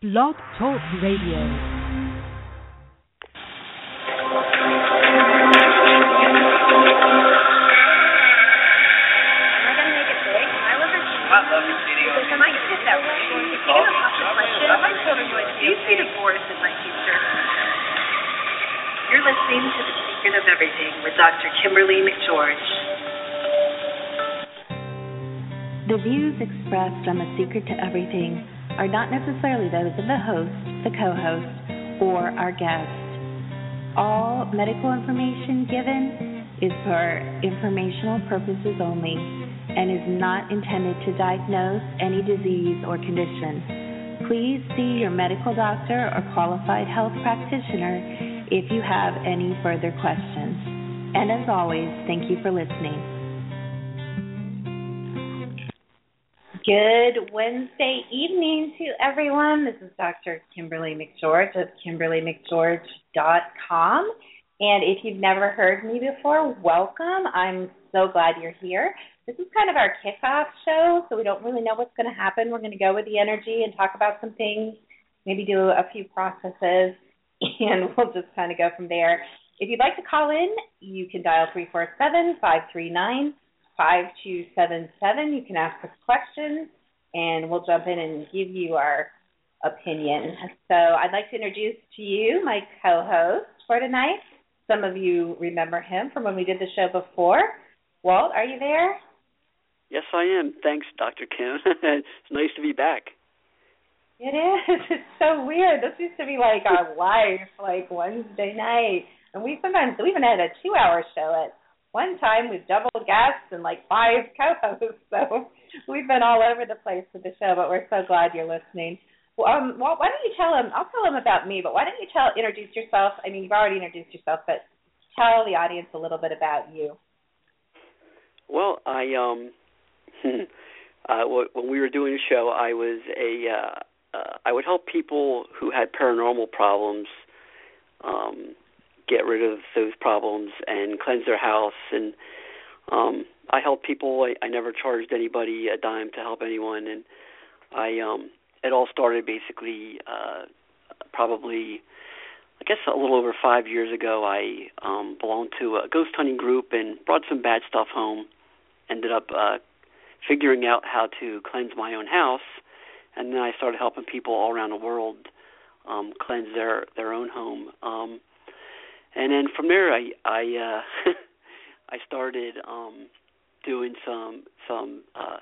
Blog Talk Radio. Am I gonna make it big? My liver cheese. I love your video. Because I might get that way. If you're gonna pop the question, my children would do you see divorce in my future? You're listening to The Secret of Everything with Dr. Kimberly McGeorge. The views expressed on The Secret to Everything are not necessarily those of the host, the co host, or our guest. All medical information given is for informational purposes only and is not intended to diagnose any disease or condition. Please see your medical doctor or qualified health practitioner if you have any further questions. And as always, thank you for listening. Good Wednesday evening to everyone. This is Dr. Kimberly McGeorge of KimberlyMcGeorge.com. And if you've never heard me before, welcome. I'm so glad you're here. This is kind of our kickoff show, so we don't really know what's going to happen. We're going to go with the energy and talk about some things, maybe do a few processes, and we'll just kind of go from there. If you'd like to call in, you can dial 347 539 5277. You can ask us questions, and we'll jump in and give you our opinion. So I'd like to introduce to you my co host for tonight. Some of you remember him from when we did the show before. Walt, are you there? Yes, I am. Thanks, Dr. Kim. it's nice to be back. It is. It's so weird. This used to be like our life, like Wednesday night. And we sometimes we even had a two hour show at one time with double guests and like five co-hosts. So we've been all over the place with the show, but we're so glad you're listening. Well, um, well, why don't you tell them? I'll tell them about me, but why don't you tell introduce yourself? I mean, you've already introduced yourself, but tell the audience a little bit about you. Well, I um, uh, when we were doing the show, I was a uh, uh, I would help people who had paranormal problems um, get rid of those problems and cleanse their house. And um I helped people. I, I never charged anybody a dime to help anyone. And I um it all started basically uh probably I guess a little over 5 years ago I um belonged to a ghost hunting group and brought some bad stuff home. Ended up uh figuring out how to cleanse my own house. And then I started helping people all around the world um cleanse their their own home. Um and then from there I I uh I started um doing some some uh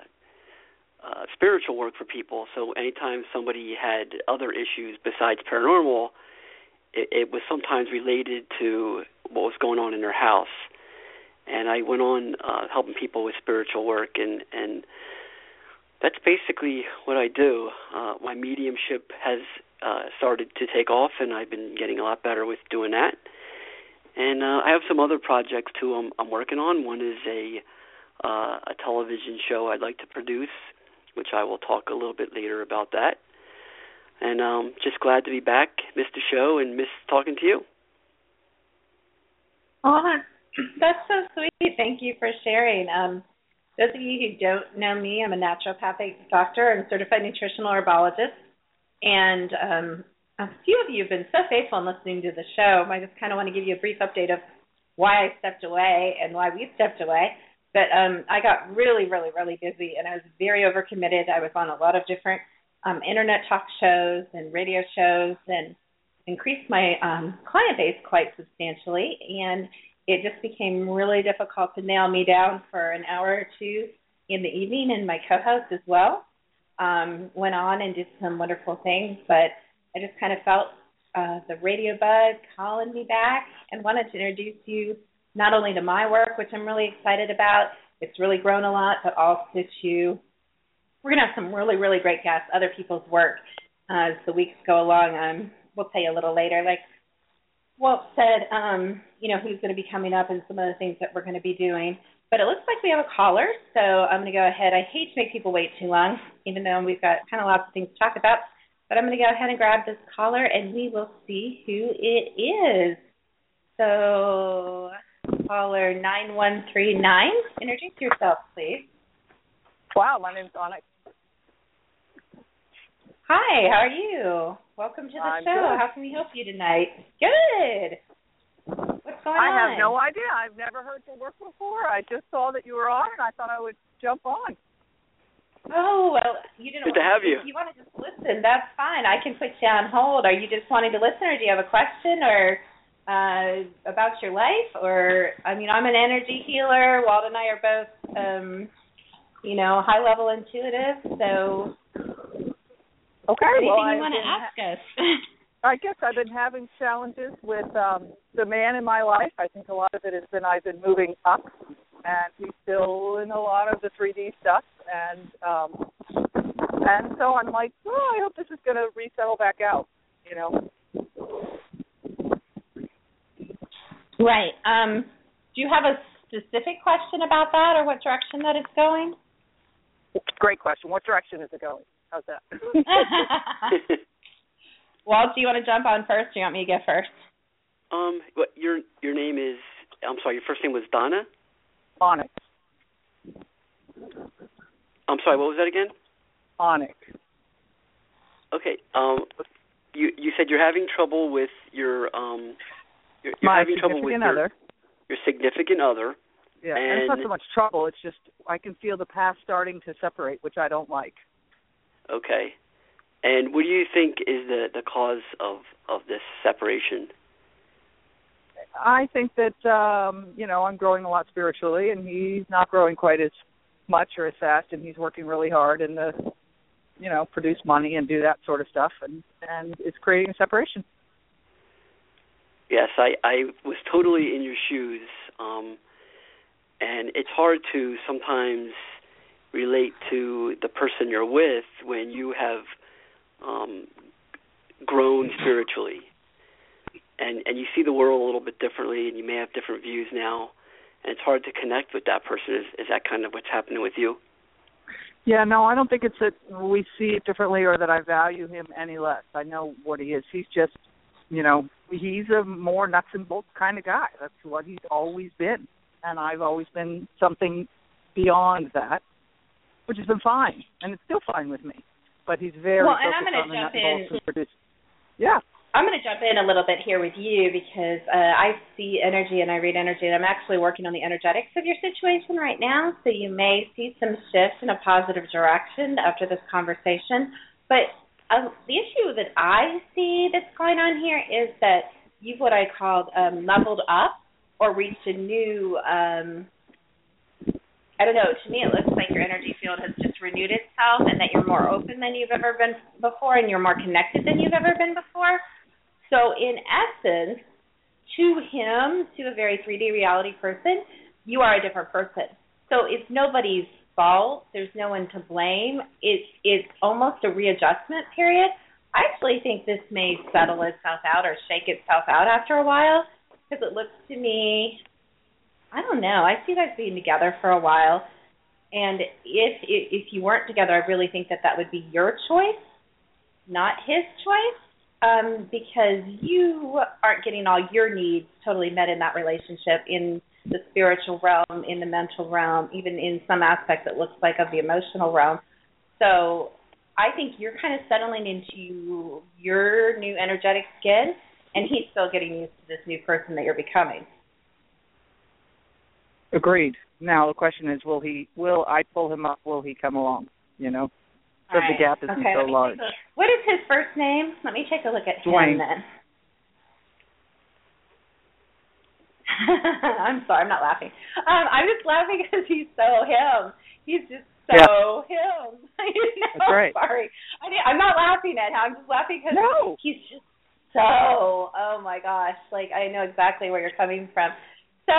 uh spiritual work for people. So anytime somebody had other issues besides paranormal, it, it was sometimes related to what was going on in their house. And I went on uh helping people with spiritual work and and that's basically what I do. Uh my mediumship has uh started to take off and I've been getting a lot better with doing that. And uh, I have some other projects too. I'm, I'm working on. One is a uh, a television show I'd like to produce, which I will talk a little bit later about that. And um, just glad to be back. The show and miss talking to you. Oh, that's so sweet. Thank you for sharing. Um, those of you who don't know me, I'm a naturopathic doctor and certified nutritional herbologist. And um, a few of you have been so faithful in listening to the show. I just kind of want to give you a brief update of why I stepped away and why we stepped away. But um, I got really, really, really busy, and I was very overcommitted. I was on a lot of different um, internet talk shows and radio shows, and increased my um, client base quite substantially. And it just became really difficult to nail me down for an hour or two in the evening, and my co-host as well um, went on and did some wonderful things, but I just kind of felt uh, the radio bug calling me back and wanted to introduce you not only to my work, which I'm really excited about. It's really grown a lot, but also to we're gonna have some really, really great guests, other people's work uh, as the weeks go along. Um, we'll tell you a little later. Like Walt said, um, you know, who's going to be coming up and some of the things that we're going to be doing. But it looks like we have a caller, so I'm going to go ahead. I hate to make people wait too long, even though we've got kind of lots of things to talk about. But I'm going to go ahead and grab this caller, and we will see who it is. So, caller 9139, introduce yourself, please. Wow, my name's Onyx. Hi, how are you? Welcome to the I'm show. good. How can we help you tonight? Good. What's going I on? I have no idea. I've never heard your work before. I just saw that you were on, and I thought I would jump on. Oh well, you didn't. Good to have you. If you want to just listen, that's fine. I can put you on hold. Are you just wanting to listen, or do you have a question, or uh, about your life, or I mean, I'm an energy healer. Walt and I are both, um, you know, high level intuitive. So Okay. anything well, you want to been ask us? I guess I've been having challenges with um the man in my life. I think a lot of it has been I've been moving up and he's still in a lot of the 3D stuff and um and so I'm like, "Oh, I hope this is going to resettle back out." You know. right. Um, do you have a specific question about that, or what direction that it's going? Great question. What direction is it going? How's that? Walt, do you want to jump on first, or do you want me to go first? um, what your your name is? I'm sorry. Your first name was Donna. Onyx. I'm sorry. What was that again? Onyx. Okay. Um, you you said you're having trouble with your um, you're, you're having trouble with significant your, other. your significant other. Yeah, and, it's not so much trouble. It's just I can feel the past starting to separate, which I don't like. Okay. And what do you think is the the cause of of this separation? I think that um, you know I'm growing a lot spiritually, and he's not growing quite as much or as fast, and he's working really hard and the you know produce money and do that sort of stuff, and and it's creating a separation. Yes, I I was totally in your shoes. Um and it's hard to sometimes relate to the person you're with when you have um grown spiritually. And and you see the world a little bit differently and you may have different views now and it's hard to connect with that person. Is is that kind of what's happening with you? Yeah, no, I don't think it's that we see it differently or that I value him any less. I know what he is. He's just, you know, he's a more nuts and bolts kind of guy. That's what he's always been, and I've always been something beyond that, which has been fine, and it's still fine with me. But he's very Well, and I'm focused gonna on the jump nuts and bolts in. and produce. Yeah, I'm going to jump in a little bit here with you because uh, I see energy and I read energy, and I'm actually working on the energetics of your situation right now. So you may see some shifts in a positive direction after this conversation. But um, the issue that I see that's going on here is that you've what I called um, leveled up or reached a new. Um, I don't know. To me, it looks like your energy field has just renewed itself, and that you're more open than you've ever been before, and you're more connected than you've ever been before. So, in essence, to him, to a very 3D reality person, you are a different person. So it's nobody's fault. There's no one to blame. It's it's almost a readjustment period. I actually think this may settle itself out or shake itself out after a while because it looks to me, I don't know. I see you guys being together for a while, and if if you weren't together, I really think that that would be your choice, not his choice um, because you aren't getting all your needs totally met in that relationship in the spiritual realm, in the mental realm, even in some aspects it looks like of the emotional realm. So I think you're kind of settling into your new energetic skin, and he's still getting used to this new person that you're becoming. agreed. Now the question is, will he? Will I pull him up? Will he come along? You know, so All the gap isn't okay, so large. what is his first name? Let me take a look at Dwayne. him then. I'm sorry, I'm not laughing. Um, I'm just laughing because he's so him. He's just so him. you know? That's right. Sorry, I I'm not laughing at him. I'm just laughing because No. he's just so. Oh my gosh! Like I know exactly where you're coming from. So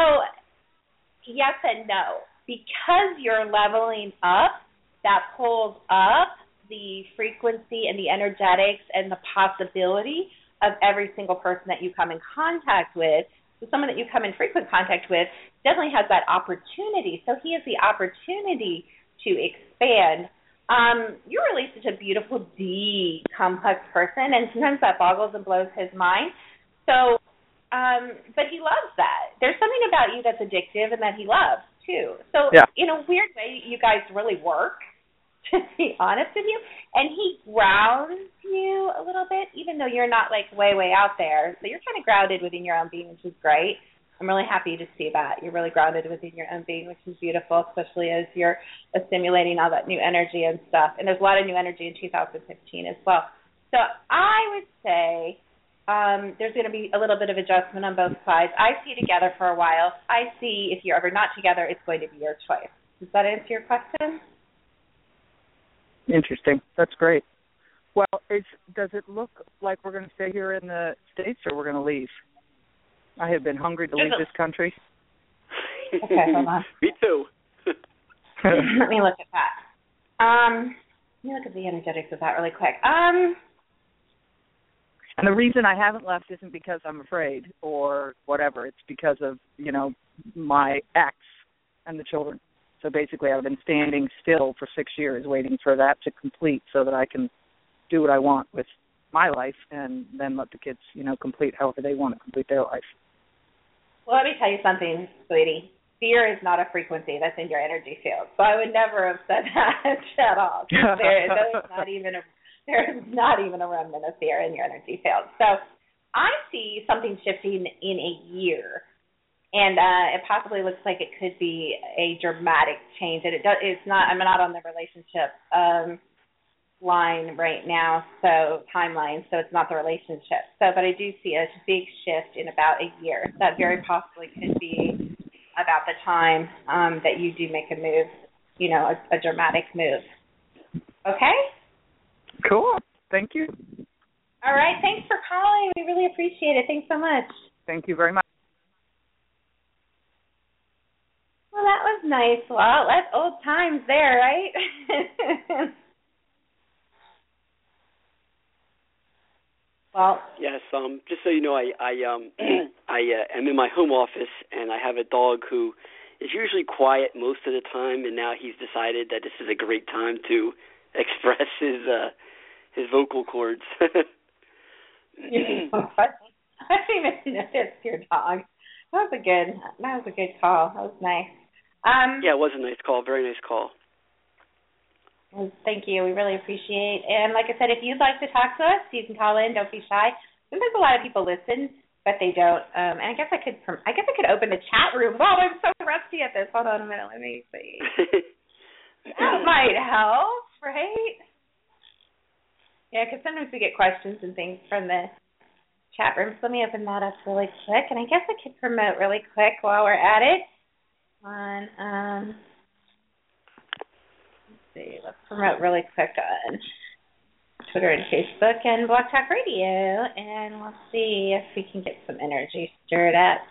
yes and no. Because you're leveling up, that pulls up the frequency and the energetics and the possibility of every single person that you come in contact with. So someone that you come in frequent contact with definitely has that opportunity. So he has the opportunity to expand. Um, you're really such a beautiful, deep, complex person, and sometimes that boggles and blows his mind. So, um, but he loves that. There's something about you that's addictive and that he loves too. So, Yeah. in a weird way, you guys really work to be honest with you. And he grounds you a little bit, even though you're not like way, way out there. So you're kind of grounded within your own being, which is great. I'm really happy to see that. You're really grounded within your own being, which is beautiful, especially as you're assimilating all that new energy and stuff. And there's a lot of new energy in 2015 as well. So I would say um, there's going to be a little bit of adjustment on both sides. I see together for a while. I see if you're ever not together, it's going to be your choice. Does that answer your question? Interesting. That's great. Well, is, does it look like we're going to stay here in the states, or we're going to leave? I have been hungry to leave this country. Okay, hold on. Me too. Let me look at that. Um, let me look at the energetics of that really quick. Um, and the reason I haven't left isn't because I'm afraid or whatever. It's because of you know my ex and the children. So basically, I've been standing still for six years, waiting for that to complete, so that I can do what I want with my life, and then let the kids, you know, complete however they want to complete their life. Well, let me tell you something, sweetie. Fear is not a frequency that's in your energy field. So I would never have said that at all. There, there's not even a there's not even a remnant of fear in your energy field. So I see something shifting in a year and uh, it possibly looks like it could be a dramatic change. And it does. It's not. I'm not on the relationship um, line right now, so timeline. So it's not the relationship. So, but I do see a big shift in about a year. That very possibly could be about the time um, that you do make a move. You know, a, a dramatic move. Okay. Cool. Thank you. All right. Thanks for calling. We really appreciate it. Thanks so much. Thank you very much. Well, that was nice. Well, that's old times there, right? well, yes. Um, just so you know, I I um I uh, am in my home office and I have a dog who is usually quiet most of the time, and now he's decided that this is a great time to express his uh his vocal cords. You're so funny. I didn't even notice your dog. That was a good. That was a good call. That was nice. Um, yeah, it was a nice call. Very nice call. Well, thank you. We really appreciate. And like I said, if you'd like to talk to us, you can call in. Don't be shy. Sometimes a lot of people listen, but they don't. Um, and I guess I could. I guess I could open the chat room. Oh, I'm so rusty at this. Hold on a minute. Let me see. that might help, right? Yeah, because sometimes we get questions and things from the chat room. So let me open that up really quick. And I guess I could promote really quick while we're at it on um let's see, let's promote really quick on Twitter and Facebook and Blog Talk Radio and let's see if we can get some energy stirred up.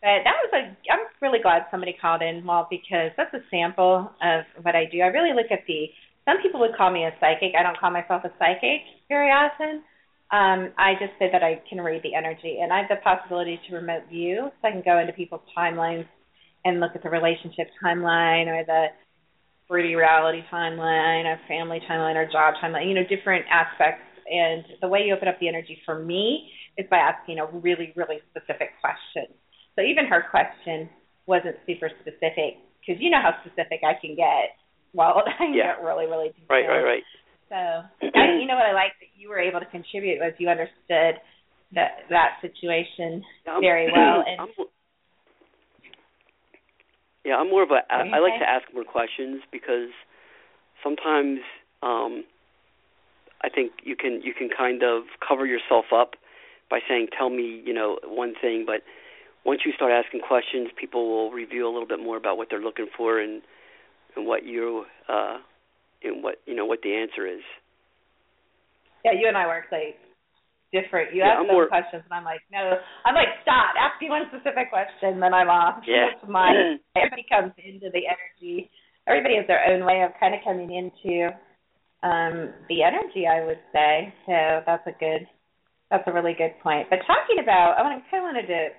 But that was a I'm really glad somebody called in, well, because that's a sample of what I do. I really look at the some people would call me a psychic. I don't call myself a psychic very often. Um, I just say that I can read the energy and I have the possibility to remote view so I can go into people's timelines and look at the relationship timeline or the 3D reality timeline or family timeline or job timeline, you know, different aspects. And the way you open up the energy for me is by asking a really, really specific question. So even her question wasn't super specific because you know how specific I can get. Well, I yeah. get really, really detailed. Right, right, right. So I, you know what I like that you were able to contribute was you understood that that situation very well and I'm, yeah, I'm more of a. I, I like to ask more questions because sometimes um I think you can you can kind of cover yourself up by saying tell me you know one thing, but once you start asking questions, people will reveal a little bit more about what they're looking for and and what you uh and what you know what the answer is. Yeah, you and I work like different. You yeah, ask I'm more, questions, and I'm like, no. I'm like, stop. Ask me one specific question, then I'm off. Yeah. My everybody comes into the energy. Everybody has their own way of kind of coming into um the energy. I would say so. That's a good. That's a really good point. But talking about, I want kind of wanted to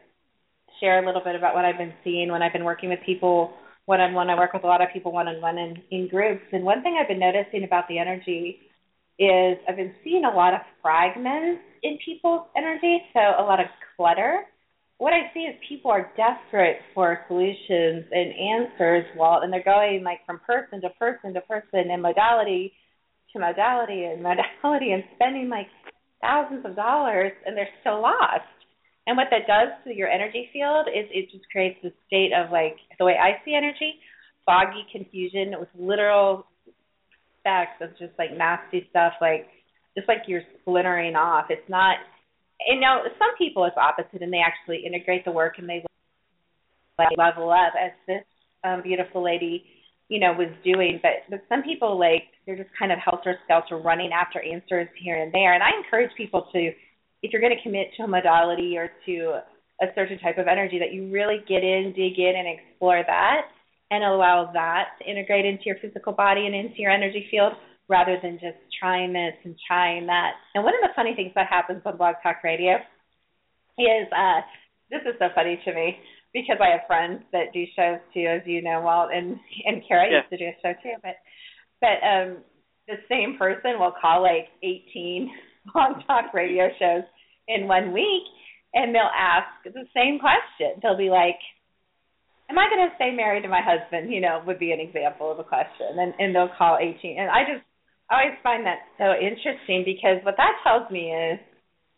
share a little bit about what I've been seeing when I've been working with people one on one. I work with a lot of people one on one in in groups, and one thing I've been noticing about the energy is I've been seeing a lot of fragments in people's energy, so a lot of clutter. what I see is people are desperate for solutions and answers, Walt, and they're going like from person to person to person and modality to modality and modality and spending like thousands of dollars and they're still lost. And what that does to your energy field is it just creates a state of like the way I see energy, foggy confusion with literal specks of just like nasty stuff like just like you're splintering off. It's not and now some people it's opposite and they actually integrate the work and they level up as this um beautiful lady you know was doing but but some people like they're just kind of helter skelter running after answers here and there and i encourage people to if you're going to commit to a modality or to a certain type of energy that you really get in dig in and explore that and allow that to integrate into your physical body and into your energy field rather than just trying this and trying that. And one of the funny things that happens on Blog Talk Radio is uh this is so funny to me because I have friends that do shows too, as you know, Walt and and Kara yeah. used to do a show too, but but um the same person will call like eighteen Blog Talk Radio shows in one week and they'll ask the same question. They'll be like, Am I gonna stay married to my husband? You know, would be an example of a question. And and they'll call eighteen and I just I always find that so interesting because what that tells me is,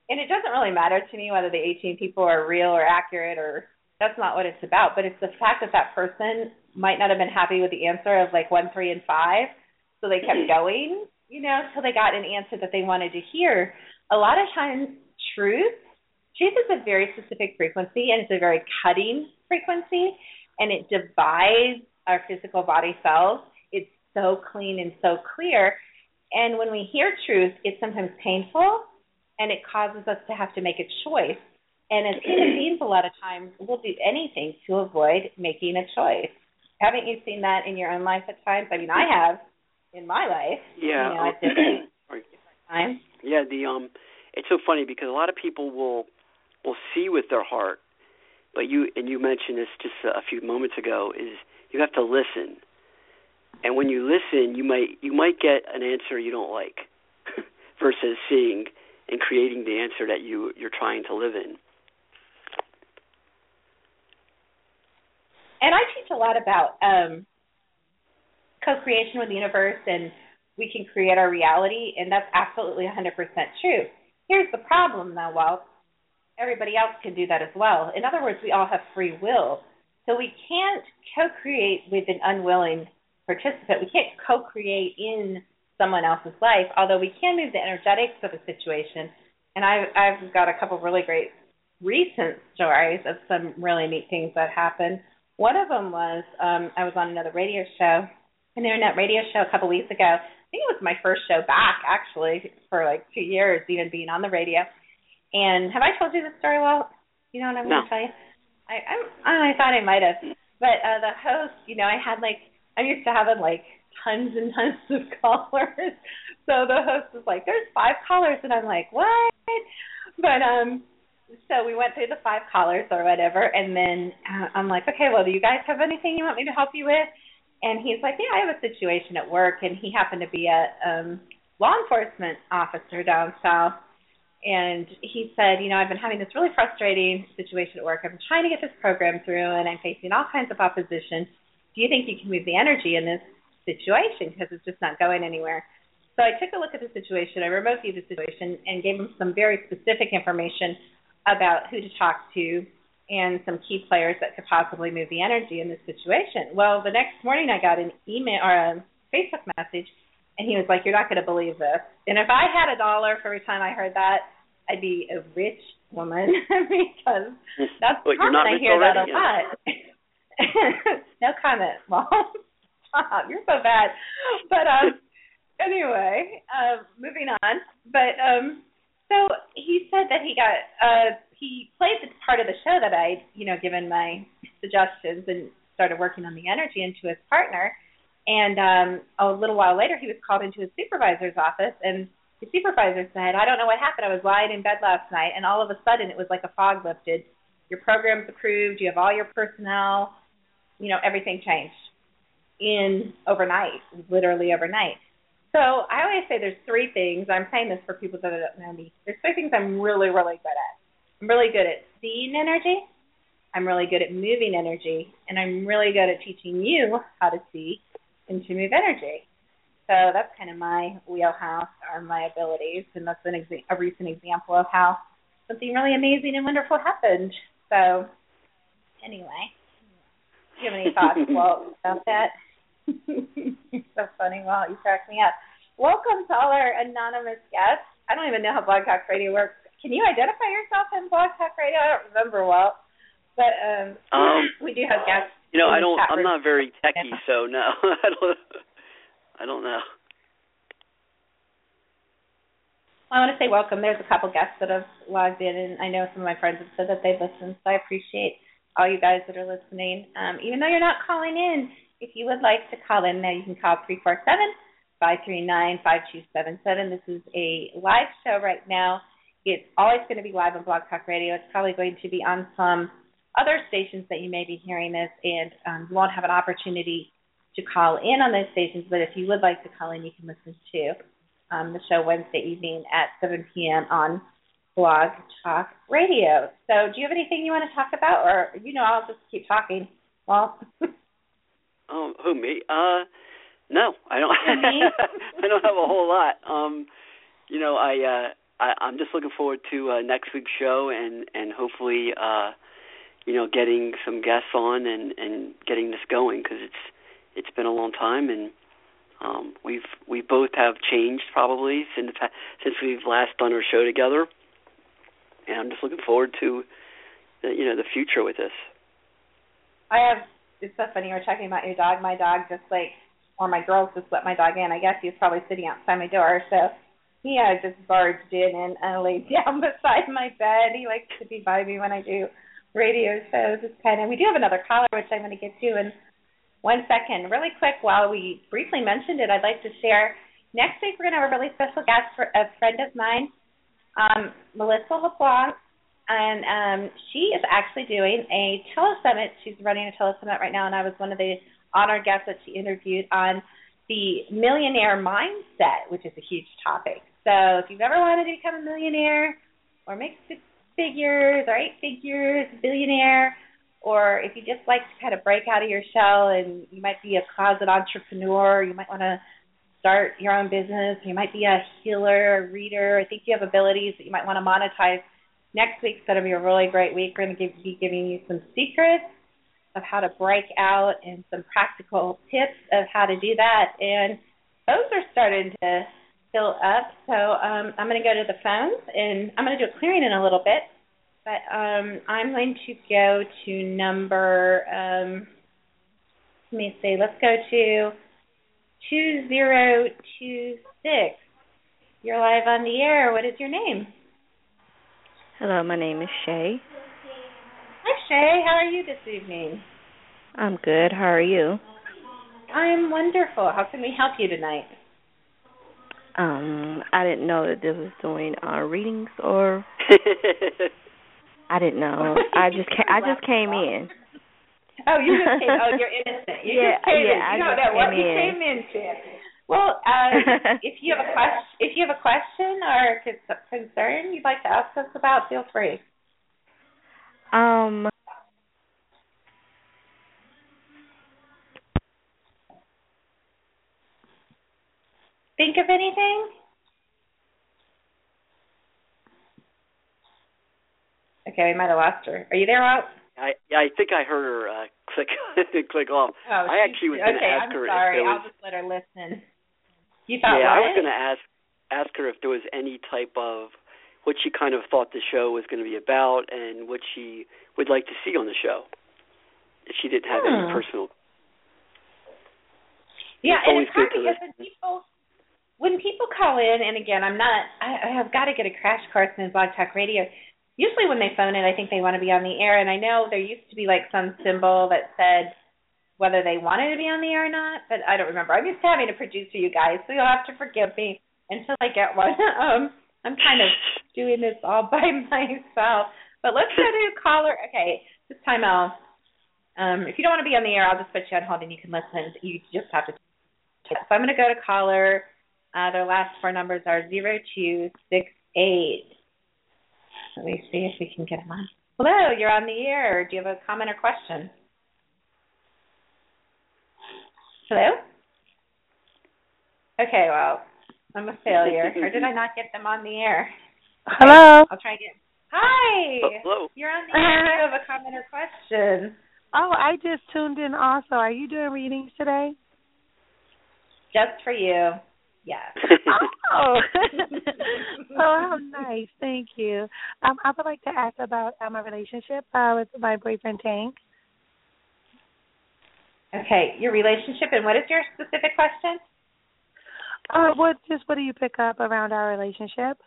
and it doesn't really matter to me whether the 18 people are real or accurate or that's not what it's about, but it's the fact that that person might not have been happy with the answer of like one, three, and five, so they kept mm-hmm. going, you know, till they got an answer that they wanted to hear. A lot of times, truth, truth is a very specific frequency and it's a very cutting frequency, and it divides our physical body cells. It's so clean and so clear and when we hear truth, it's sometimes painful and it causes us to have to make a choice. And as human beings, a lot of times, we'll do anything to avoid making a choice. Haven't you seen that in your own life at times? I mean, I have in my life. Yeah. You know, at different, different times. Yeah, the um it's so funny because a lot of people will will see with their heart. But you and you mentioned this just a few moments ago is you have to listen and when you listen, you might you might get an answer you don't like, versus seeing and creating the answer that you you're trying to live in. And I teach a lot about um, co-creation with the universe, and we can create our reality, and that's absolutely 100% true. Here's the problem, though, Walt. Everybody else can do that as well. In other words, we all have free will. So we can't co-create with an unwilling participant. We can't co-create in someone else's life, although we can move the energetics of a situation. And I've I've got a couple really great recent stories of some really neat things that happened. One of them was um, I was on another radio show, an internet radio show a couple weeks ago. I think it was my first show back actually for like two years, even being on the radio. And have I told you this story, Walt? You know what I'm no. going to tell you? I I, I thought I might have, but uh, the host, you know, I had like I'm used to having like tons and tons of callers. So the host was like, "There's five callers," and I'm like, "What?" But um, so we went through the five callers or whatever, and then uh, I'm like, "Okay, well, do you guys have anything you want me to help you with?" And he's like, "Yeah, I have a situation at work," and he happened to be a um law enforcement officer down south. And he said, you know, I've been having this really frustrating situation at work. I've been trying to get this program through, and I'm facing all kinds of opposition do you think you can move the energy in this situation because it's just not going anywhere? So I took a look at the situation. I remote viewed the situation and gave him some very specific information about who to talk to and some key players that could possibly move the energy in this situation. Well, the next morning I got an email or a Facebook message, and he was like, "You're not going to believe this." And if I had a dollar for every time I heard that, I'd be a rich woman because that's well, common. I hear already, that a lot. no comment, Mom. You're so bad. But um anyway, um moving on. But um so he said that he got uh he played the part of the show that I'd, you know, given my suggestions and started working on the energy into his partner. And um a little while later he was called into his supervisor's office and the supervisor said, I don't know what happened. I was lying in bed last night and all of a sudden it was like a fog lifted. Your program's approved, you have all your personnel, you know, everything changed in overnight, literally overnight. So I always say there's three things. I'm saying this for people that don't know me. There's three things I'm really, really good at. I'm really good at seeing energy. I'm really good at moving energy, and I'm really good at teaching you how to see and to move energy. So that's kind of my wheelhouse or my abilities, and that's an exa- a recent example of how something really amazing and wonderful happened. So anyway, do you have any thoughts, Walt, about that? so funny. Wow, you cracked me up. Welcome to all our anonymous guests. I don't even know how Blog Talk Radio works. Can you identify yourself in Blog Talk Radio? I don't remember well. But um, um we do have guests. You know, I don't I'm not very techy, so no. I don't I don't know. I want to say welcome. There's a couple guests that have logged in, and I know some of my friends have said that they've listened, so I appreciate all you guys that are listening. Um, even though you're not calling in, if you would like to call in now, you can call 347 539 5277. This is a live show right now. It's always going to be live on Blog Talk Radio. It's probably going to be on some other stations that you may be hearing this, and um, you won't have an opportunity to call in on those stations. But if you would like to call in, you can listen to um, the show Wednesday evening at 7 p.m. on Blog Talk Radio. So, do you have anything you want to talk about, or you know, I'll just keep talking. Well, Oh, who me? Uh, no, I don't. Me? I don't have a whole lot. Um, you know, I uh, I, I'm just looking forward to uh, next week's show and and hopefully, uh, you know, getting some guests on and and getting this going because it's it's been a long time and um, we've we both have changed probably since since we've last done our show together, and I'm just looking forward to you know the future with this. I have. It's so funny. You were talking about your dog. My dog just like, or my girls just let my dog in. I guess he was probably sitting outside my door, so he uh, just barged in and uh, laid down beside my bed. He likes to be by me when I do radio shows. It's kind of. We do have another caller, which I'm going to get to in one second. Really quick, while we briefly mentioned it, I'd like to share. Next week we're going to have a really special guest, for a friend of mine, um, Melissa LeBlanc, and um, she is actually doing a telesummit. She's running a telesummit right now, and I was one of the honored guests that she interviewed on the millionaire mindset, which is a huge topic. So if you've ever wanted to become a millionaire or make six figures or eight figures, billionaire, or if you just like to kind of break out of your shell and you might be a closet entrepreneur, you might want to start your own business, you might be a healer, a reader, I think you have abilities that you might want to monetize next week's going to be a really great week. We're going to give, be giving you some secrets of how to break out and some practical tips of how to do that. And those are starting to fill up. So um, I'm going to go to the phones and I'm going to do a clearing in a little bit. But um, I'm going to go to number, um, let me see, let's go to 2026. You're live on the air. What is your name? Hello, my name is Shay. Hi, Shay. How are you this evening? I'm good. How are you? I'm wonderful. How can we help you tonight? Um, I didn't know that this was doing uh readings or I didn't know. I just ca- I just came in. Oh, you just came. Oh, you're innocent. You Yeah, just came yeah, in. I You just know what came you in. came. Well, uh, if you have a question, if you have a question or con- concern you'd like to ask us about, feel free. Um Think of anything? Okay, we might have lost her. Are you there, Walt? I yeah, I think I heard her uh, click click off. Oh, I actually was going to okay, ask I'm her sorry. if there I'll just let her listen. You thought yeah, I was going to ask ask her if there was any type of what she kind of thought the show was going to be about and what she would like to see on the show. If she didn't have any Hmm. personal. Yeah, It's and it's hard because when people when people call in, and again, I'm not. I, I have got to get a crash course in Blog Talk Radio. Usually, when they phone in, I think they want to be on the air, and I know there used to be like some symbol that said whether they wanted to be on the air or not, but I don't remember. I'm used to having a producer, you guys, so you'll have to forgive me until I get one. um, I'm kind of doing this all by myself. But let's go to caller. Okay, this time I'll. Um, if you don't want to be on the air, I'll just put you on hold and you can listen. You just have to so I'm going to go to caller. Uh, their last four numbers are zero two six eight. Let me see if we can get him on. Hello, you're on the air. Do you have a comment or question? Hello? Okay, well, I'm a failure. or did I not get them on the air? Hello. I'll try again. Hi. Hello. You're on the air. Do you have a comment or question? Oh, I just tuned in also. Are you doing readings today? Just for you. Yes. oh. oh, how nice. Thank you. Um, I would like to ask about uh, my relationship uh, with my boyfriend Tank. Okay, your relationship and what is your specific question? Uh, what just what do you pick up around our relationship?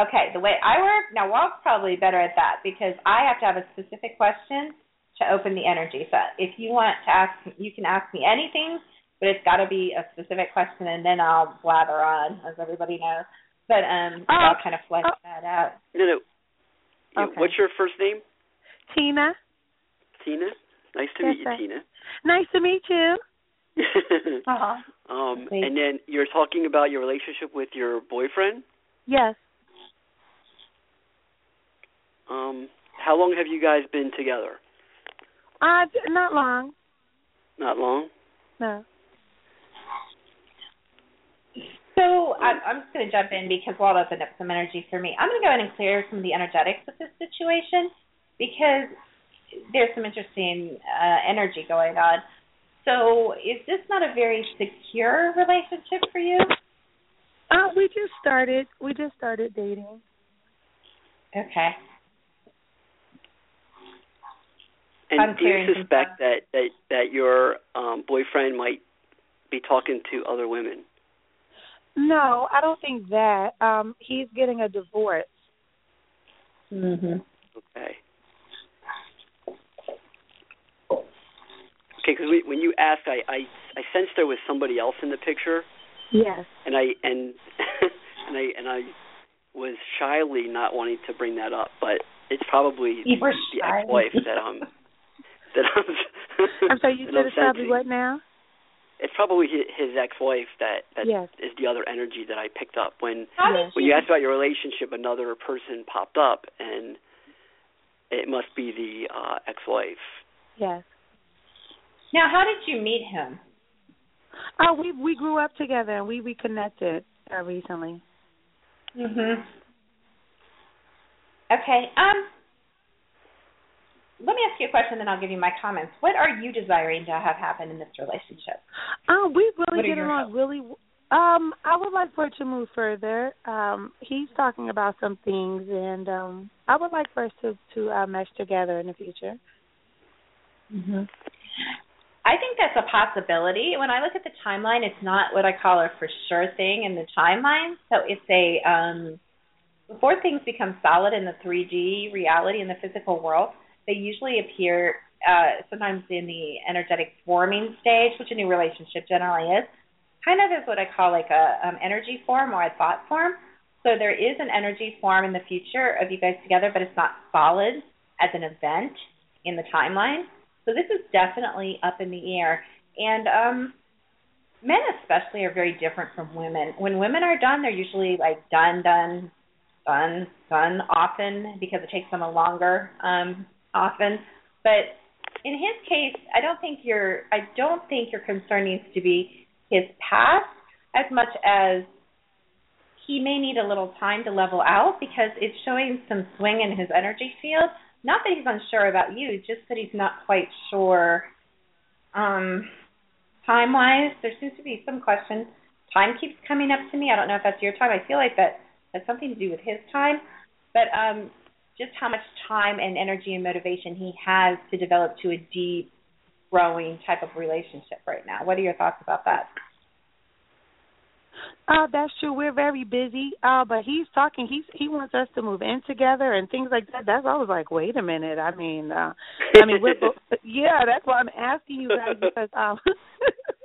Okay, the way I work now, Walt's probably better at that because I have to have a specific question to open the energy. So if you want to ask, you can ask me anything, but it's got to be a specific question, and then I'll blather on, as everybody knows. But um, Oh, I'll kind of flesh oh. that out. No, no. Okay. What's your first name? Tina. Tina. Nice to Yes, meet sir. you, Tina. Nice to meet you. Uh-huh. um, Thanks. and then you're talking about your relationship with your boyfriend. Yes. Um, how long have you guys been together? Uh, not long. Not long. No. So I'm, I'm just going to jump in because Walt opened up some energy for me. I'm going to go in and clear some of the energetics of this situation because there's some interesting uh, energy going on. So is this not a very secure relationship for you? Uh, we just started. We just started dating. Okay. And I'm do you clearing suspect that that that your um, boyfriend might be talking to other women? No, I don't think that. Um, he's getting a divorce. Mhm. Okay. Okay, because when you asked, I, I I sensed there was somebody else in the picture, Yes. and I and and I and I was shyly not wanting to bring that up, but it's probably You the shy. ex-wife that I'm that I'm. I'm sorry. You said I'm it's probably what now? It's probably his, his ex-wife that that is Yes. the other energy that I picked up when Yes. when you you asked about your relationship. Another person popped up, and it must be the uh, ex-wife. Yes. Now, how did you meet him? Oh, we we grew up together and we reconnected uh, recently. Mhm. Okay. Um let me ask you a question then I'll give you my comments. What are you desiring to have happen in this relationship? Um, we really get along really. Um, I would like for it to move further. Um, he's talking about some things, and um, I would like for us to to uh, mesh together in the future. Mhm. I think that's a possibility. When I look at the timeline, it's not what I call a for sure thing in the timeline. So it's a um before things become solid in the 3D reality in the physical world, they usually appear uh sometimes in the energetic forming stage, which a new relationship generally is. Kind of is what I call like a um, energy form or a thought form. So there is an energy form in the future of you guys together, but it's not solid as an event in the timeline. So this is definitely up in the air. And um men especially are very different from women. When women are done, they're usually like done, done, done, done often because it takes them a longer um often. But in his case, I don't think your I don't think your concern needs to be his past as much as he may need a little time to level out because it's showing some swing in his energy field. Not that he's unsure about you, just that he's not quite sure um time wise. There seems to be some question. Time keeps coming up to me. I don't know if that's your time. I feel like that has something to do with his time. But um just how much time and energy and motivation he has to develop to a deep growing type of relationship right now. What are your thoughts about that? Uh, that's true. We're very busy. Uh, but he's talking. He's he wants us to move in together and things like that. That's I was like, wait a minute. I mean, uh, I mean, we're yeah. That's why I'm asking you guys because um,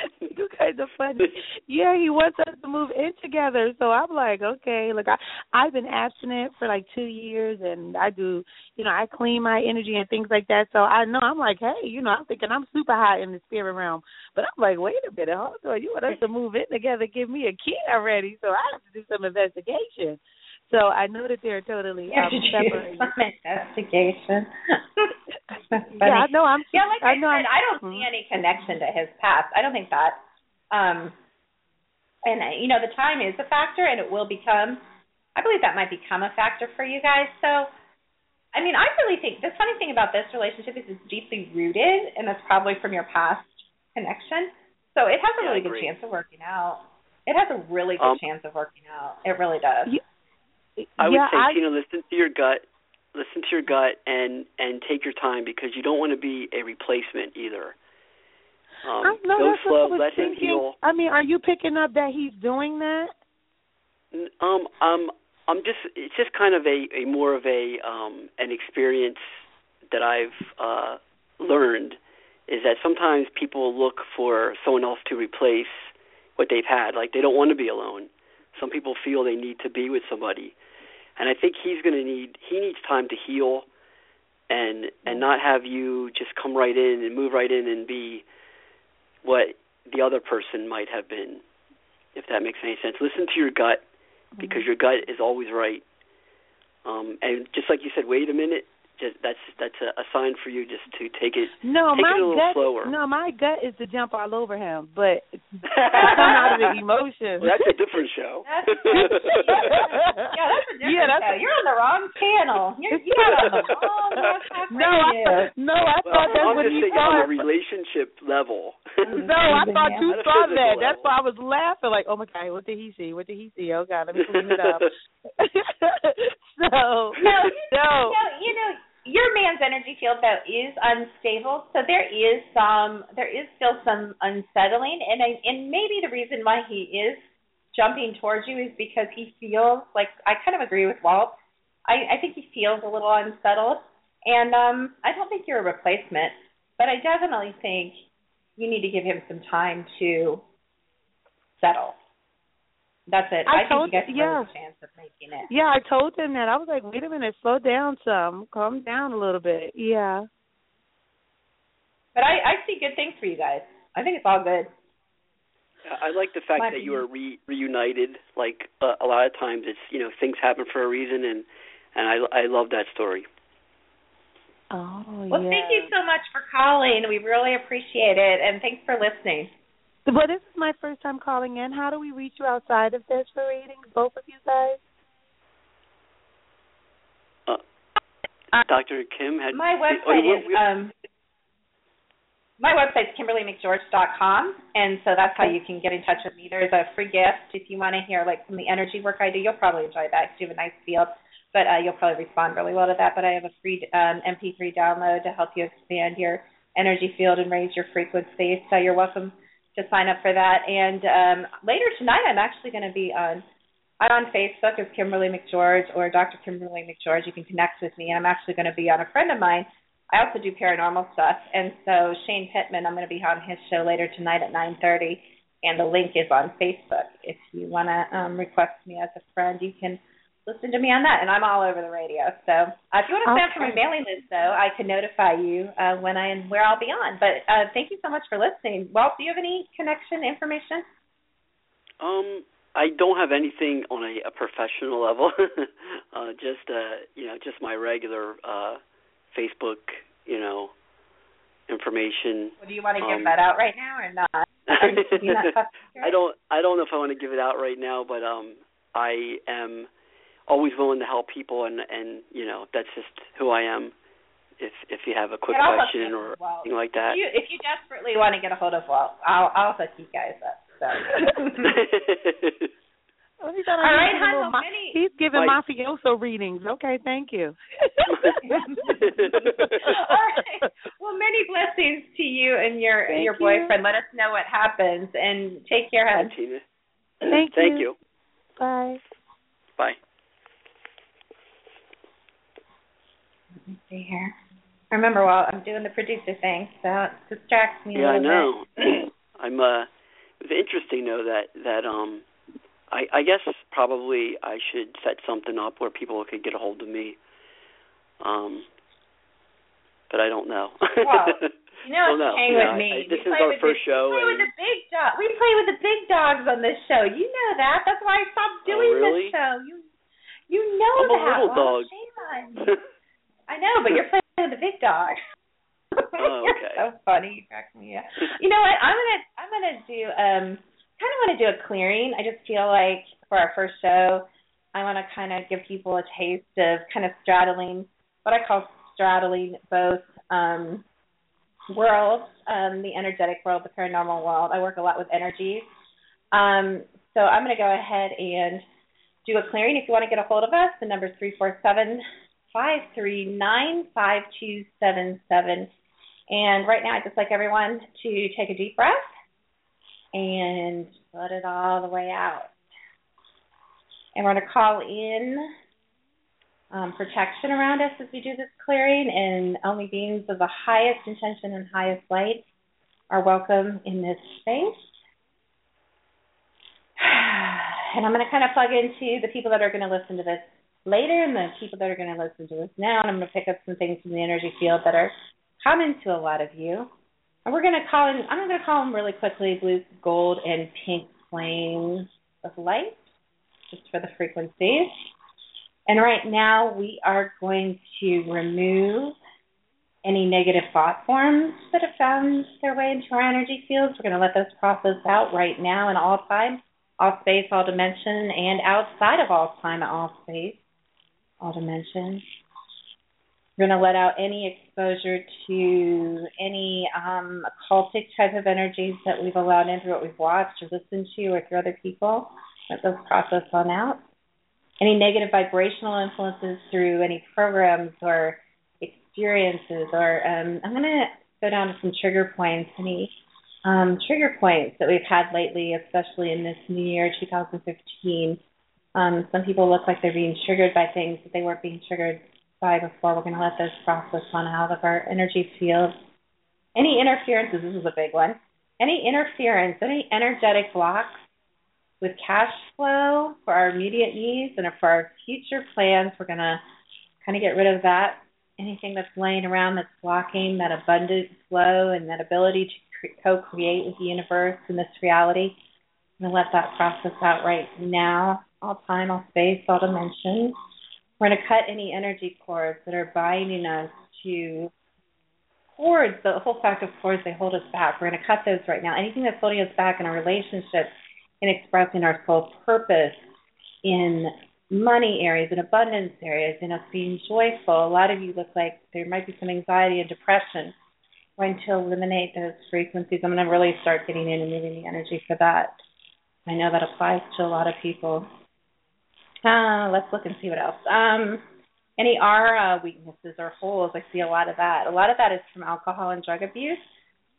you guys are funny. Yeah, he wants us to move in together. So I'm like, okay. Look, I I've been abstinent for like two years, and I do, you know, I clean my energy and things like that. So I know I'm like, hey, you know, I'm thinking I'm super high in the spirit realm, but I'm like, wait a minute, hold on, you want us to move in together? Give me a key already, so I have to do some investigation. So I know that they're totally um, separated. Some investigation. yeah, no, I'm. Yeah, like I, I know. said, I'm, I don't see any connection to his past. I don't think that. Um, and uh, you know, the time is a factor, and it will become. I believe that might become a factor for you guys. So, I mean, I really think the funny thing about this relationship is it's deeply rooted, and that's probably from your past connection. So it has a Yeah, really good chance of working out. It has a really good Um, chance of working out. It really does. Yeah, I would yeah, say, I, Tina, listen to your gut. Listen to your gut and and take your time because you don't want to be a replacement either. Um, I go slow, what I was let him heal. I mean, are you picking up that he's doing that? Um, um, I'm just. It's just kind of a, a more of a um an experience that I've uh learned is that sometimes people look for someone else to replace what they've had. Like they don't want to be alone. Some people feel they need to be with somebody, and I think he's going to need. He needs time to heal, and and not have you just come right in and move right in and be what the other person might have been, if that makes any sense. Listen to your gut because your gut is always right. Um, and just like you said, wait a minute. Just that's that's a, a sign for you just to take it. No, Take my it a little gut. slower. No, my gut is to jump all over him, but come out of the emotions. Well, that's a different show. That's, that's, yeah, that's a different Yeah, that's- show. You're on the wrong channel. You're, you got on the wrong no. I, no, I well, thought that's I'm what just he saying on saw. a relationship level. No, I thought you At saw physical that. That's why I was laughing. Like, oh my god, what did he see? What did he see? Oh god, let me clean it up. so No, you, no. you know, your man's energy field though is unstable, so there is some, there is still some unsettling, and I, and maybe the reason why he is jumping towards you is because he feels like I kind of agree with Walt. I, I think he feels a little unsettled, and um, I don't think you're a replacement, but I definitely think you need to give him some time to settle. That's it. I think told- you guys have yeah. really chance of making it. Yeah, I told him that. I was like, wait a minute, slow down some, calm down a little bit. Yeah. But I, I see good things for you guys. I think it's all good. I like the fact My that you are re- reunited. Like uh, a lot of times, it's you know things happen for a reason, and and I I love that story. Oh Well, yeah. thank you so much for calling. We really appreciate it, and thanks for listening. Well, this is my first time calling in. How do we reach you outside of this for readings, both of you guys? Uh, Dr. Kim had My oh, website we- is we- um, my website's KimberlyMcGeorge.com, and so that's how you can get in touch with me. There's a free gift if you want to hear like some of the energy work I do. You'll probably enjoy that because you have a nice field, but uh, you'll probably respond really well to that. But I have a free um, MP3 download to help you expand your energy field and raise your frequency. So you're welcome to sign up for that. And um, later tonight, I'm actually going to be on. I'm on Facebook as Kimberly McGeorge or Dr. Kimberly McGeorge. You can connect with me. And I'm actually going to be on a friend of mine. I also do paranormal stuff, and so Shane Pittman, I'm going to be on his show later tonight at 9:30, and the link is on Facebook. If you want to um, request me as a friend, you can listen to me on that, and I'm all over the radio. So uh, if you want to sign up for my mailing list, though, I can notify you uh, when I and where I'll be on. But uh, thank you so much for listening. Walt, do you have any connection information? Um, I don't have anything on a, a professional level. uh, just uh, you know, just my regular uh, Facebook, you know, information. Or do you want to give Um, that out right now or not? Are you not talking I don't. I don't know if I want to give it out right now, but um, I am always willing to help people, and and you know, that's just who I am. If if you have a quick And I'll hook question or up, Walt. anything like that. If you, if you desperately want to get a hold of Walt, I'll I'll hook you guys up. So. Oh, he's got a All right, he's giving hon, little well, ma- many- He's giving Right. mafioso readings. Okay, thank you. All right. Well, many blessings to you and your Thank your you. boyfriend. Let us know what happens and take care, Hi, hon. Tina. Thank Thank you. you. Bye. Bye. Let me see here. I remember, Walt, I'm doing the producer thing, so it distracts me a little. Yeah, I know. I'm uh it was interesting though that that um I I guess probably I should set something up where people could get a hold of me. Um but I don't know. Well, You know, Don't hang with me. I- this we is our first the, show We play with the big dog. We play with the big dogs on this show. You know that. That's why I stopped Oh, doing really? this show. You, You know I'm that. a little well, dog. Shame on you. I know, but you're playing with the big dog. Oh, you're so funny. You crack me up. You know what? I'm gonna I'm gonna do um kind of want to do a clearing. I just feel like for our first show, I want to kind of give people a taste of kind of straddling what I call straddling both um worlds, um, the energetic world, the paranormal world. I work a lot with energies. Um, so I'm going to go ahead and do a clearing. If you want to get a hold of us, the number is three four seven five three nine five two seven seven. And right now, I'd just like everyone to take a deep breath and let it all the way out. And we're going to call in um, protection around us as we do this clearing, and only beings of the highest intention and highest light are welcome in this space. And I'm going to kind of plug into the people that are going to listen to this later and the people that are going to listen to this now, and I'm going to pick up some things from the energy field that are common to a lot of you. And we're going to call in, I'm going to call them really quickly blue, gold, and pink flames of light, just for the frequencies. And right now, we are going to remove any negative thought forms that have found their way into our energy fields. We're going to let those process out right now in all time, all space, all dimension, and outside of all time and all space, all dimensions. We're going to let out any exposure to any um, occultic type of energies that we've allowed in through what we've watched or listened to or through other people. Let those process on out any negative vibrational influences through any programs or experiences or um, I'm going to go down to some trigger points, any um, trigger points that we've had lately, especially in this new year, 2015. Um, some people look like they're being triggered by things that they weren't being triggered by before. We're going to let those process on out of our energy field. Any interferences, this is a big one. Any interference, any energetic blocks with cash flow for our immediate needs and for our future plans, we're going to kind of get rid of that. Anything that's laying around that's blocking that abundant flow and that ability to co create with the universe and this reality. I'm going to let that process out right now, all time, all space, all dimensions. We're going to cut any energy cords that are binding us to cords, the whole fact of cords, they hold us back. We're going to cut those right now. Anything that's holding us back in our relationships, in expressing our soul purpose, in money areas, in abundance areas, in us being joyful. A lot of you look like there might be some anxiety and depression. I'm going to eliminate those frequencies. I'm going to really start getting in and moving the energy for that. I know that applies to a lot of people. Uh, let's look and see what else. Um, any aura weaknesses or holes, I see a lot of that. A lot of that is from alcohol and drug abuse.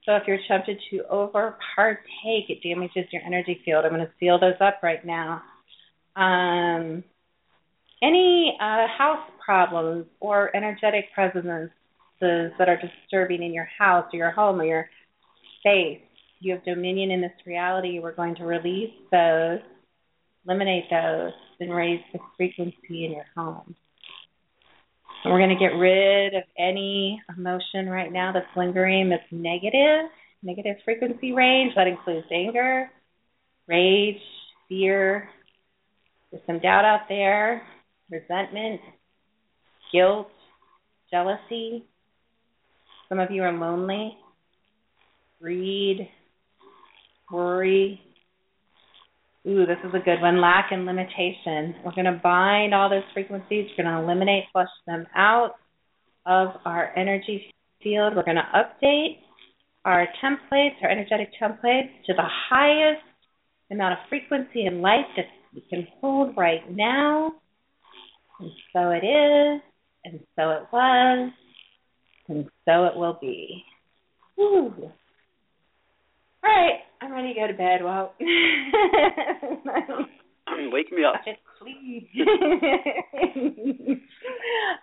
So if you're tempted to over partake, it damages your energy field. I'm going to seal those up right now. Um, any uh, house problems or energetic presences that are disturbing in your house or your home or your space, you have dominion in this reality. We're going to release those, eliminate those, and raise the frequency in your home. And we're going to get rid of any emotion right now that's lingering that's negative, negative frequency range. That includes anger, rage, fear. There's some doubt out there, resentment, guilt, jealousy. Some of you are lonely, greed, worry. Ooh, this is a good one. Lack and limitation. We're going to bind all those frequencies. We're going to eliminate, flush them out of our energy field. We're going to update our templates, our energetic templates, to the highest amount of frequency and light that we can hold right now. And so it is, and so it was, and so it will be. Woo. All right, I'm ready to go to bed. Well, Wake me up. Please.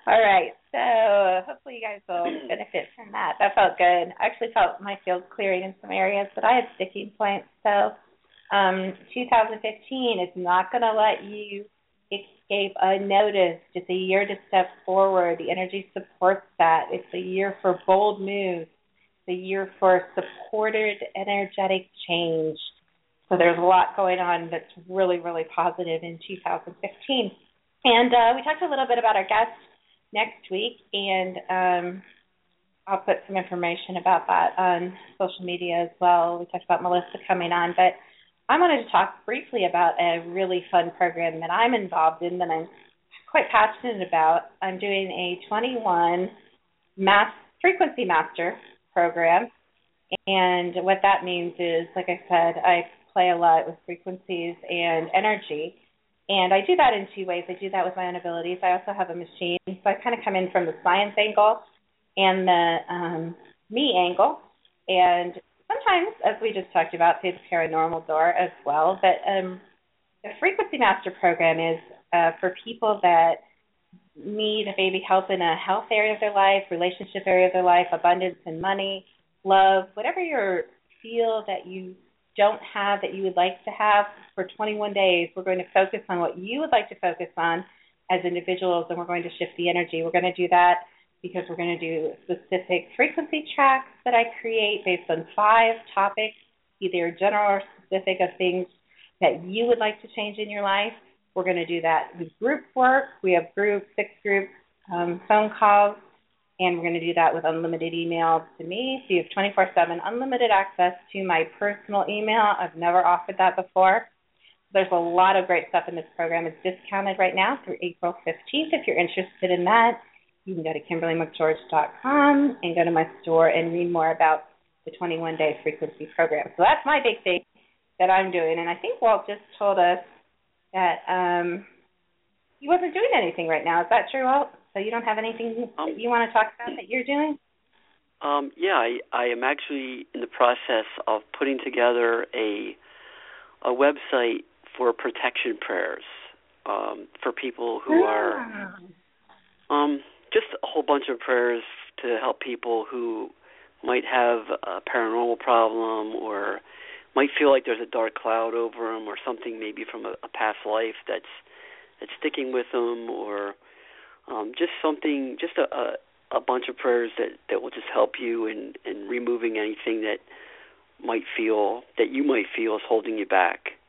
All right, so hopefully you guys will benefit from that. That felt good. I actually felt my field clearing in some areas, but I had sticking points. So um, 2015 is not going to let you escape unnoticed. It's a year to step forward. The energy supports that. It's a year for bold moves. A year for supported energetic change. So there's a lot going on that's really, really positive in 2015. And uh, we talked a little bit about our guest next week, and um, I'll put some information about that on social media as well. We talked about Melissa coming on, but I wanted to talk briefly about a really fun program that I'm involved in that I'm quite passionate about. I'm doing a 21 mass frequency master program, and what that means is, like I said, I play a lot with frequencies and energy and I do that in two ways. I do that with my own abilities. I also have a machine. So I kind of come in from the science angle and the um, me angle. And sometimes, as we just talked about, through the paranormal door as well. But um, the Frequency Master program is uh, for people that need maybe help in a health area of their life, relationship area of their life, abundance and money, love, whatever you feel that you don't have that you would like to have for 21 days, we're going to focus on what you would like to focus on as individuals, and we're going to shift the energy. We're going to do that because we're going to do specific frequency tracks that I create based on five topics, either general or specific of things that you would like to change in your life. We're going to do that with group work. We have group, six group um, phone calls and we're going to do that with unlimited email to me. So you have 24 7 unlimited access to my personal email. I've never offered that before. There's a lot of great stuff in this program. It's discounted right now through April 15th. If you're interested in that, you can go to KimberlyMcGeorge.com and go to my store and read more about the 21 day frequency program. So that's my big thing that I'm doing. And I think Walt just told us that um, he wasn't doing anything right now. Is that true, Walt? So you don't have anything um, that you want to talk about that you're doing? Um, yeah, I, I am actually in the process of putting together a a website for protection prayers um, for people who are um, just a whole bunch of prayers to help people who might have a paranormal problem or might feel like there's a dark cloud over them or something maybe from a, a past life that's that's sticking with them or um, just something, just a, a, a bunch of prayers that that will just help you in in removing anything that might feel that you might feel is holding you back.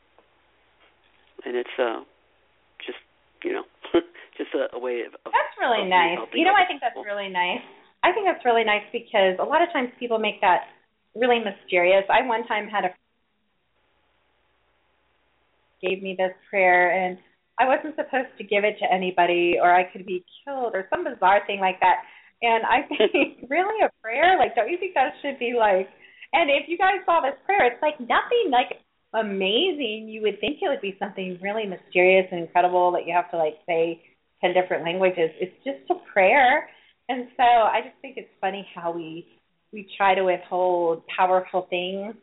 And it's uh just you know just a, a way of, of that's really nice. You know, I think that's really nice. I think that's really nice because a lot of times people make that really mysterious. I one time had a gave me this prayer and I wasn't supposed to give it to anybody or I could be killed or some bizarre thing like that. And I think really a prayer, like don't you think that should be like and if you guys saw this prayer, it's like nothing like amazing. You would think it would be something really mysterious and incredible that you have to like say ten different languages. It's just a prayer. And so I just think it's funny how we we try to withhold powerful things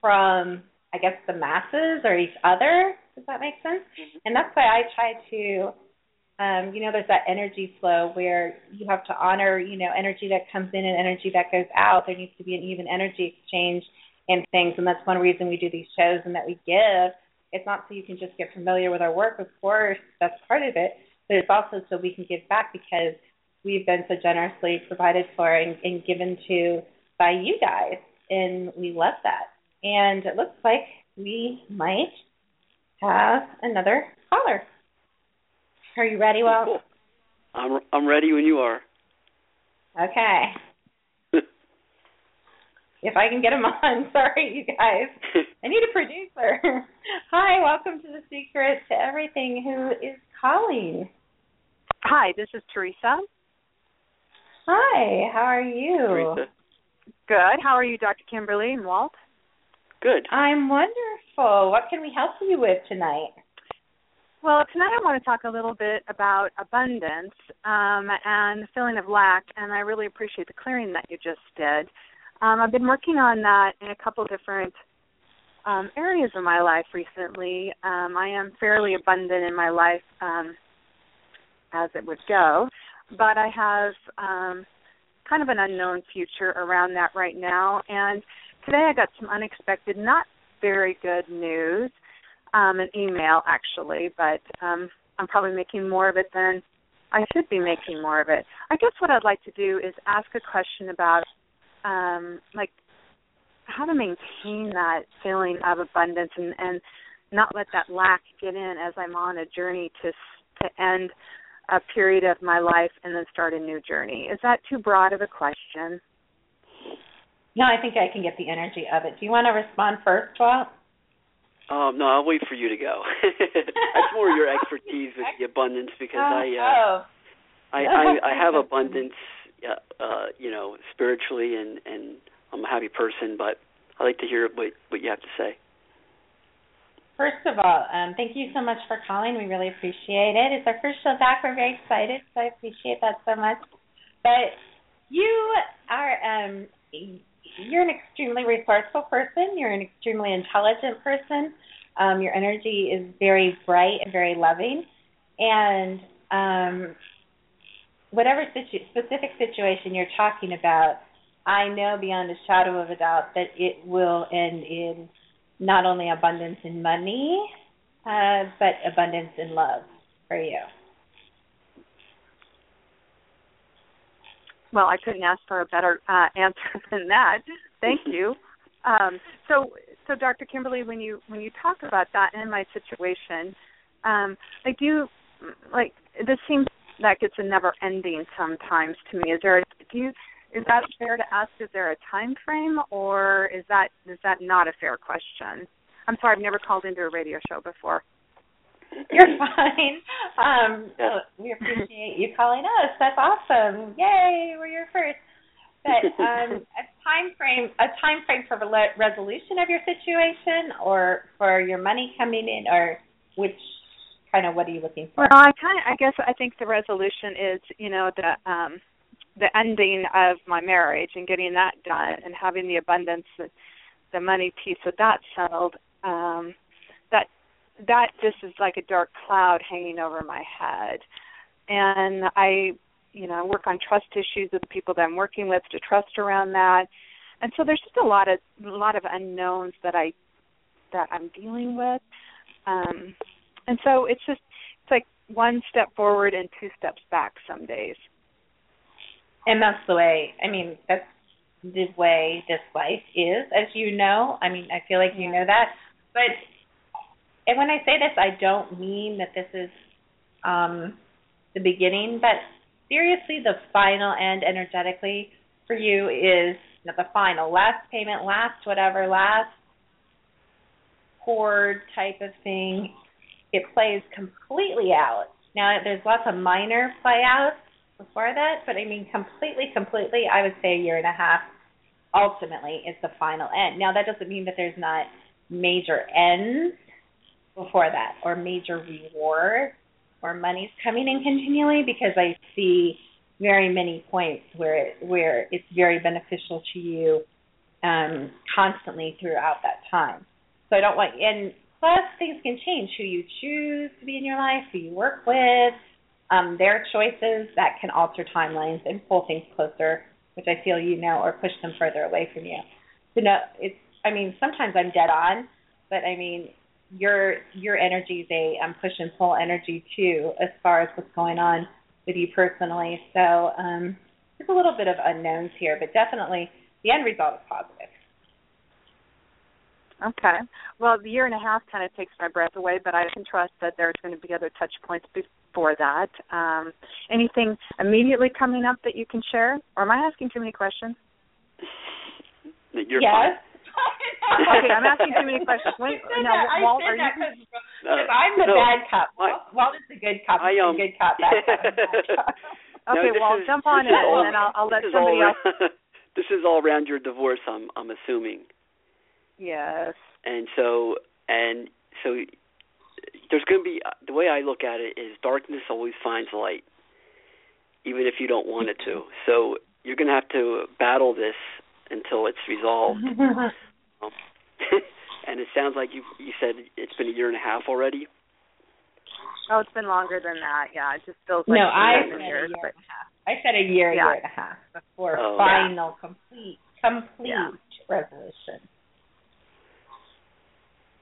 from I guess the masses or each other does that make sense? Mm-hmm. And that's why I try to um, you know, there's that energy flow where you have to honor, you know, energy that comes in and energy that goes out. There needs to be an even energy exchange in things, and that's one reason we do these shows and that we give. It's not so you can just get familiar with our work, of course, that's part of it, but it's also so we can give back because we've been so generously provided for and, and given to by you guys, and we love that. And it looks like we might have another caller. Are you ready, Well, Cool. I'm I'm ready when you are. Okay. if I can get him on, sorry, you guys. I need a producer. Hi, welcome to the Secret to Everything. Who is calling? Hi, this is Teresa. Hi, how are you? Teresa. Good. How are you, Dr. Kimberly and Walt? Good. I'm wonderful. What can we help you with tonight? Well, tonight I want to talk a little bit about abundance um, and the feeling of lack, and I really appreciate the clearing that you just did. Um, I've been working on that in a couple different um, areas of my life recently. Um, I am fairly abundant in my life um, as it would go, but I have um, kind of an unknown future around that right now. And today I got some unexpected, not very good news um, an email actually, but um, I'm probably making more of it than I should be making more of it. I guess what I'd like to do is ask a question about um, like how to maintain that feeling of abundance and, and not let that lack get in as I'm on a journey to to end a period of my life and then start a new journey. Is that too broad of a question? No, I think I can get the energy of it. Do you want to respond first, Walt? Um, no, I'll wait for you to go. That's more your expertise with the abundance because oh, I, uh, oh. I, I, I have abundance, uh, you know, spiritually, and and I'm a happy person. But I like to hear what what you have to say. First of all, um, thank you so much for calling. We really appreciate it. It's our first show back. We're very excited, so I appreciate that so much. But you are um, you're an extremely resourceful person. You're an extremely intelligent person. Um, your energy is very bright and very loving, and um, whatever situ- specific situation you're talking about, I know beyond a shadow of a doubt that it will end in not only abundance in money, uh, but abundance in love for you. Well, I couldn't ask for a better uh, answer than that. Thank you. Um, so, so Dr. Kimberly, when you when you talk about that in my situation, um, like do like this seems like it's a never ending sometimes to me. Is there a, do you is that fair to ask? Is there a time frame, or is that is that not a fair question? I'm sorry, I've never called into a radio show before. You're fine. Um, so we appreciate you calling us. That's awesome. Yay, we're your first. But um, a time frame, a time frame for re- resolution of your situation, or for your money coming in, or which kind of what are you looking for? Well, I kind of, I guess I think the resolution is, you know, the um, the ending of my marriage and getting that done, and having the abundance, the, the money piece of that settled. Um, that just is like a dark cloud hanging over my head. And I, you know, work on trust issues with the people that I'm working with to trust around that. And so there's just a lot of a lot of unknowns that I that I'm dealing with. Um and so it's just it's like one step forward and two steps back some days. And that's the way I mean, that's the way this life is, as you know. I mean, I feel like you know that. But and when I say this, I don't mean that this is um, the beginning, but seriously, the final end energetically for you is not the final, last payment, last whatever, last chord type of thing. It plays completely out. Now, there's lots of minor play outs before that, but I mean, completely, completely, I would say a year and a half ultimately is the final end. Now, that doesn't mean that there's not major ends before that or major reward or money's coming in continually because I see very many points where where it's very beneficial to you um, constantly throughout that time. So I don't want and plus things can change who you choose to be in your life, who you work with, um, their choices that can alter timelines and pull things closer, which I feel you know, or push them further away from you. So no, it's I mean sometimes I'm dead on, but I mean your your energy is a um, push and pull energy too, as far as what's going on with you personally. So um, there's a little bit of unknowns here, but definitely the end result is positive. Okay. Well, the year and a half kind of takes my breath away, but I can trust that there's going to be other touch points before that. Um, anything immediately coming up that you can share? Or am I asking too many questions? You're yes. Fine. okay, I'm asking too many questions. Wait, now, I Walt, said are that you? because I'm the no, bad cop. I, Walt is the good cop. I, um, the good cop, bad cop. Bad cop. Okay, no, Walt, is, jump on in, all, and then I'll, I'll let this somebody all, else. this is all around your divorce. I'm I'm assuming. Yes. And so and so there's going to be the way I look at it is darkness always finds light, even if you don't want it to. So you're going to have to battle this until it's resolved. and it sounds like you you said it's been a year and a half already. Oh, it's been longer than that. Yeah, it just feels like no, I said and a year But and a half. I said a year, Yeah. year and a half before Oh, final, complete, complete Yeah. resolution.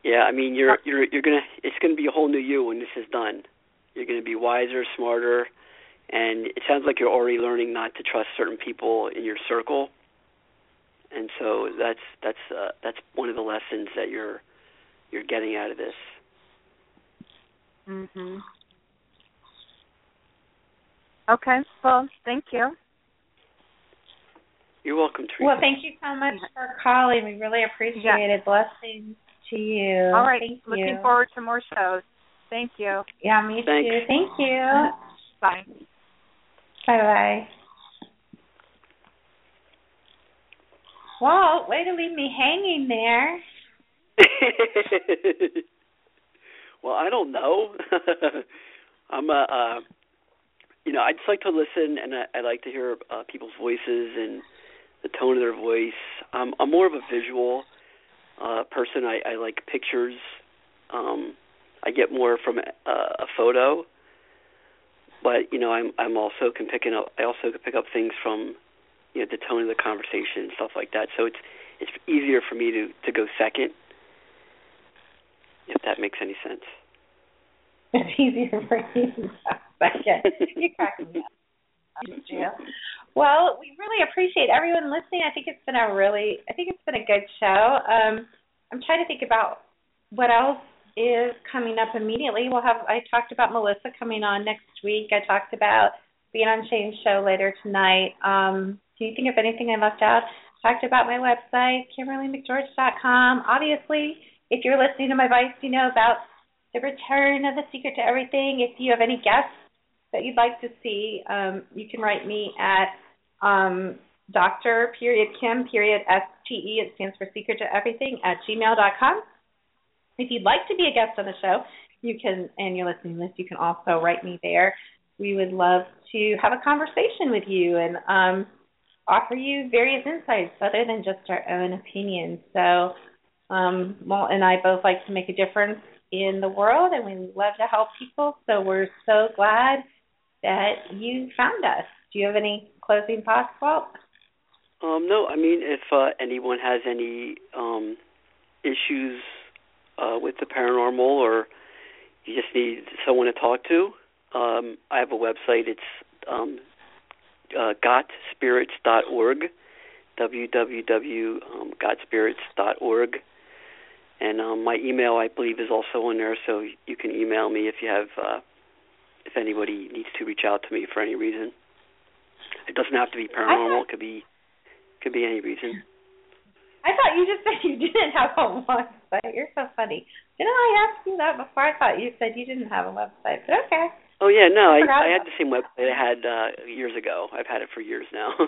Yeah, I mean you're you're you're gonna it's gonna be a whole new you when this is done. You're gonna be wiser, smarter, and it sounds like you're already learning not to trust certain people in your circle. And so that's that's uh, that's one of the lessons that you're you're getting out of this. Mhm. Okay. Well, thank you. You're welcome, Teresa. Well, thank you so much for calling. We really appreciate Yeah. it. Blessings to you. All right. Thank Looking you. forward to more shows. Thank you. Yeah, me Thanks. too. Thank you. Bye. Bye bye. Walt, way to leave me hanging there. well, I don't know. I'm a, uh, you know, I just like to listen, and I, I like to hear uh, people's voices and the tone of their voice. Um, I'm more of a visual uh, person. I, I like pictures. Um, I get more from a, a photo, but you know, I'm I'm also can pick up. I also can pick up things from you know the tone of the conversation and stuff like that. So it's it's easier for me to to go second, if that makes any sense. It's easier for you to second. You're cracking me up. Well, we really appreciate everyone listening. I think it's been a really, I think it's been a good show. Um, I'm trying to think about what else is coming up immediately. We'll have, I talked about Melissa coming on next week. I talked about the Shane's show later tonight. Um, do you think of anything I left out? Talked about my website, KimberlyMcGeorge.com. Obviously, if you're listening to my voice, you know about the return of the secret to everything. If you have any guests that you'd like to see, um, you can write me at um, Dr. period Kim period S T E. It stands for Secret to Everything at gmail.com. If you'd like to be a guest on the show, you can, and you're listening to this, you can also write me there. We would love to have a conversation with you and um, offer you various insights other than just our own opinions. So, um, and I both like to make a difference in the world, and we love to help people. So we're so glad that you found us. Do you have any closing thoughts, Walt? Um, no, I mean if uh, anyone has any um, issues uh, with the paranormal, or you just need someone to talk to, um, I have a website. It's um, uh, gotspirits.org, www.gotspirits.org, and um, my email I believe is also on there, so you can email me if you have uh, if anybody needs to reach out to me for any reason. It doesn't have to be paranormal. It could be could be any reason. I thought you just said you didn't have a website. You're so funny. Didn't I ask you that before? I thought you said you didn't have a website, but okay. Oh yeah, no, I forgot I had the same website I had uh years ago. I've had it for years now.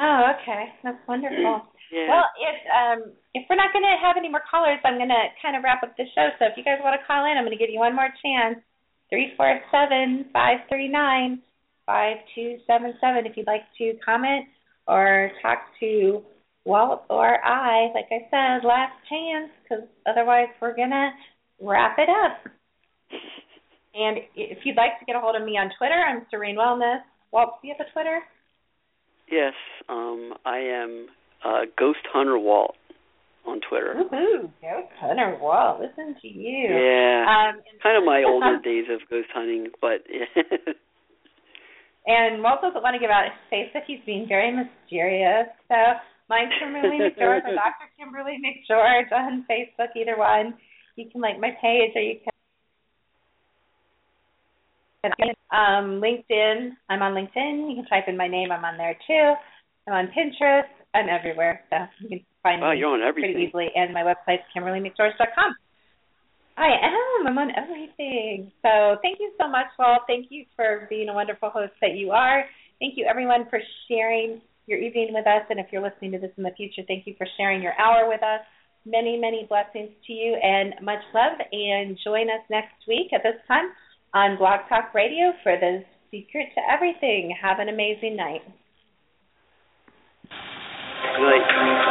Oh, okay. That's wonderful. yeah. Well, if um if we're not going to have any more callers, I'm going to kind of wrap up the show. So if you guys want to call in, I'm going to give you one more chance. Three four seven five three nine five two seven seven. If you'd like to comment or talk to Walt or I, like I said, last chance, because otherwise we're gonna wrap it up. And if you'd like to get a hold of me on Twitter, I'm Serene Wellness. Walt, do you have a Twitter? yes, um I am uh Ghost Hunter Walt on Twitter. Woohoo! Ghost Hunter Walt, listen to you. Yeah. Um, kind of my older days of ghost hunting, but And Walt doesn't want to give out his face, but he's being very mysterious. So mine's Kimberly McGeorge or Dr. Kimberly McGeorge on Facebook, either one. You can like my page or you can um LinkedIn. I'm on LinkedIn. You can type in my name, I'm on there too. I'm on Pinterest. I'm everywhere. So you can find wow, me you're on pretty everything. easily. And my website's KimberlyMcGeorge.com. I am. I'm on everything. So thank you so much, Walt. Thank you for being a wonderful host that you are. Thank you, everyone, for sharing your evening with us. And if you're listening to this in the future, thank you for sharing your hour with us. Many, many blessings to you and much love. And join us next week at this time on Blog Talk Radio for the secret to everything. Have an amazing night. Good.